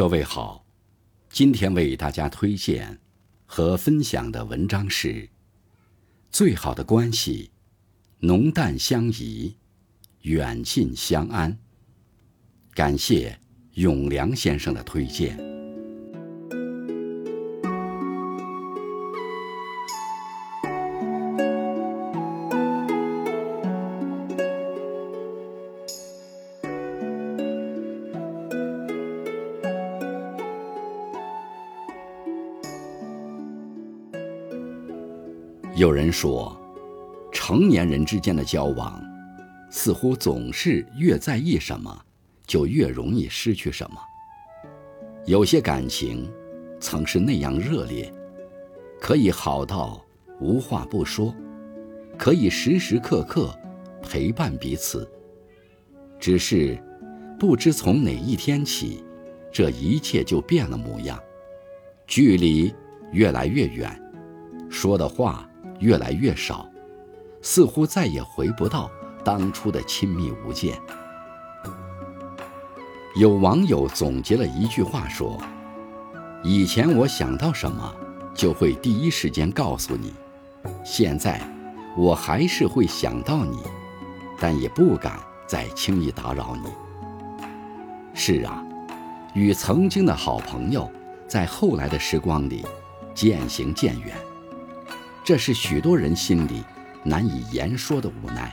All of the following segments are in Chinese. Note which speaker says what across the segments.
Speaker 1: 各位好，今天为大家推荐和分享的文章是《最好的关系，浓淡相宜，远近相安》。感谢永良先生的推荐。有人说，成年人之间的交往，似乎总是越在意什么，就越容易失去什么。有些感情，曾是那样热烈，可以好到无话不说，可以时时刻刻陪伴彼此。只是，不知从哪一天起，这一切就变了模样，距离越来越远，说的话。越来越少，似乎再也回不到当初的亲密无间。有网友总结了一句话说：“以前我想到什么，就会第一时间告诉你；现在，我还是会想到你，但也不敢再轻易打扰你。”是啊，与曾经的好朋友，在后来的时光里，渐行渐远。这是许多人心里难以言说的无奈。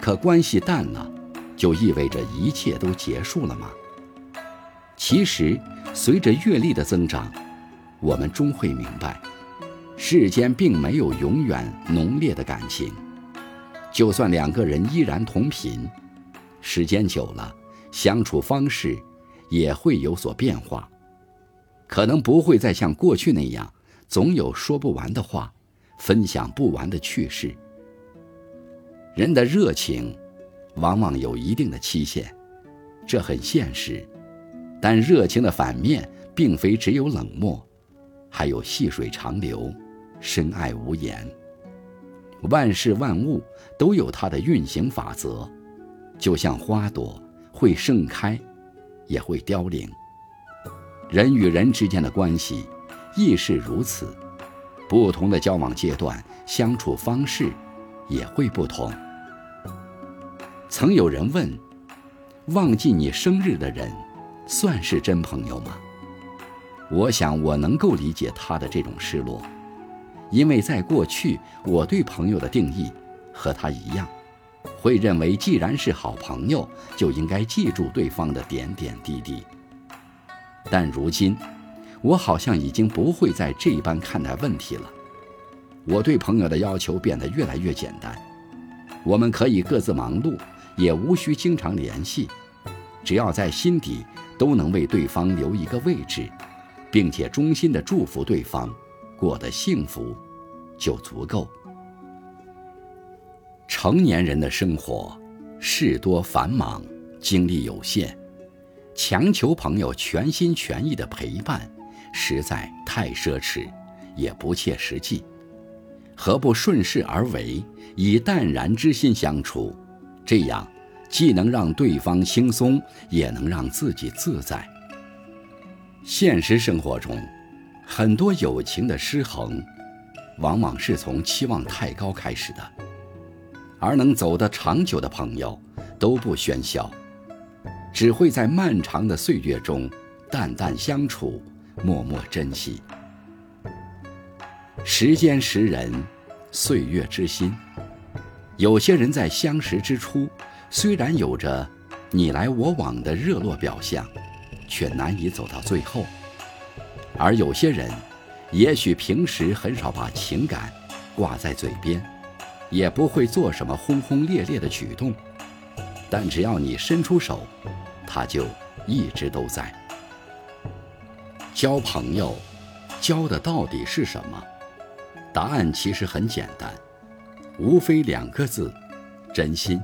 Speaker 1: 可关系淡了，就意味着一切都结束了吗？其实，随着阅历的增长，我们终会明白，世间并没有永远浓烈的感情。就算两个人依然同频，时间久了，相处方式也会有所变化，可能不会再像过去那样，总有说不完的话。分享不完的趣事。人的热情，往往有一定的期限，这很现实。但热情的反面，并非只有冷漠，还有细水长流、深爱无言。万事万物都有它的运行法则，就像花朵会盛开，也会凋零。人与人之间的关系，亦是如此。不同的交往阶段，相处方式也会不同。曾有人问：“忘记你生日的人，算是真朋友吗？”我想，我能够理解他的这种失落，因为在过去，我对朋友的定义和他一样，会认为既然是好朋友，就应该记住对方的点点滴滴。但如今，我好像已经不会再这般看待问题了。我对朋友的要求变得越来越简单。我们可以各自忙碌，也无需经常联系，只要在心底都能为对方留一个位置，并且衷心的祝福对方过得幸福，就足够。成年人的生活，事多繁忙，精力有限，强求朋友全心全意的陪伴。实在太奢侈，也不切实际，何不顺势而为，以淡然之心相处？这样既能让对方轻松，也能让自己自在。现实生活中，很多友情的失衡，往往是从期望太高开始的，而能走得长久的朋友，都不喧嚣，只会在漫长的岁月中淡淡相处。默默珍惜，时间识人，岁月知心。有些人在相识之初，虽然有着你来我往的热络表象，却难以走到最后；而有些人，也许平时很少把情感挂在嘴边，也不会做什么轰轰烈烈的举动，但只要你伸出手，他就一直都在。交朋友，交的到底是什么？答案其实很简单，无非两个字：真心。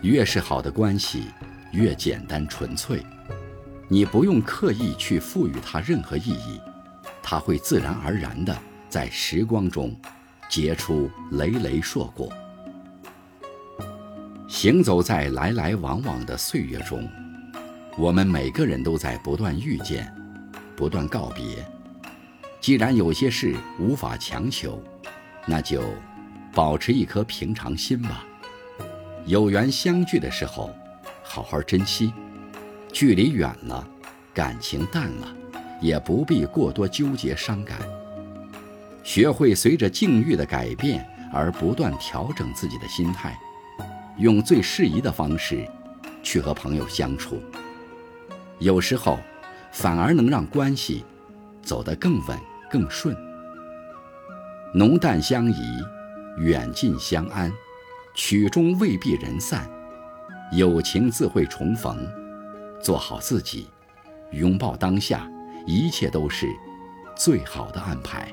Speaker 1: 越是好的关系，越简单纯粹。你不用刻意去赋予它任何意义，它会自然而然地在时光中结出累累硕果。行走在来来往往的岁月中，我们每个人都在不断遇见，不断告别。既然有些事无法强求，那就保持一颗平常心吧。有缘相聚的时候，好好珍惜；距离远了，感情淡了，也不必过多纠结伤感。学会随着境遇的改变而不断调整自己的心态，用最适宜的方式去和朋友相处。有时候，反而能让关系走得更稳更顺。浓淡相宜，远近相安，曲终未必人散，友情自会重逢。做好自己，拥抱当下，一切都是最好的安排。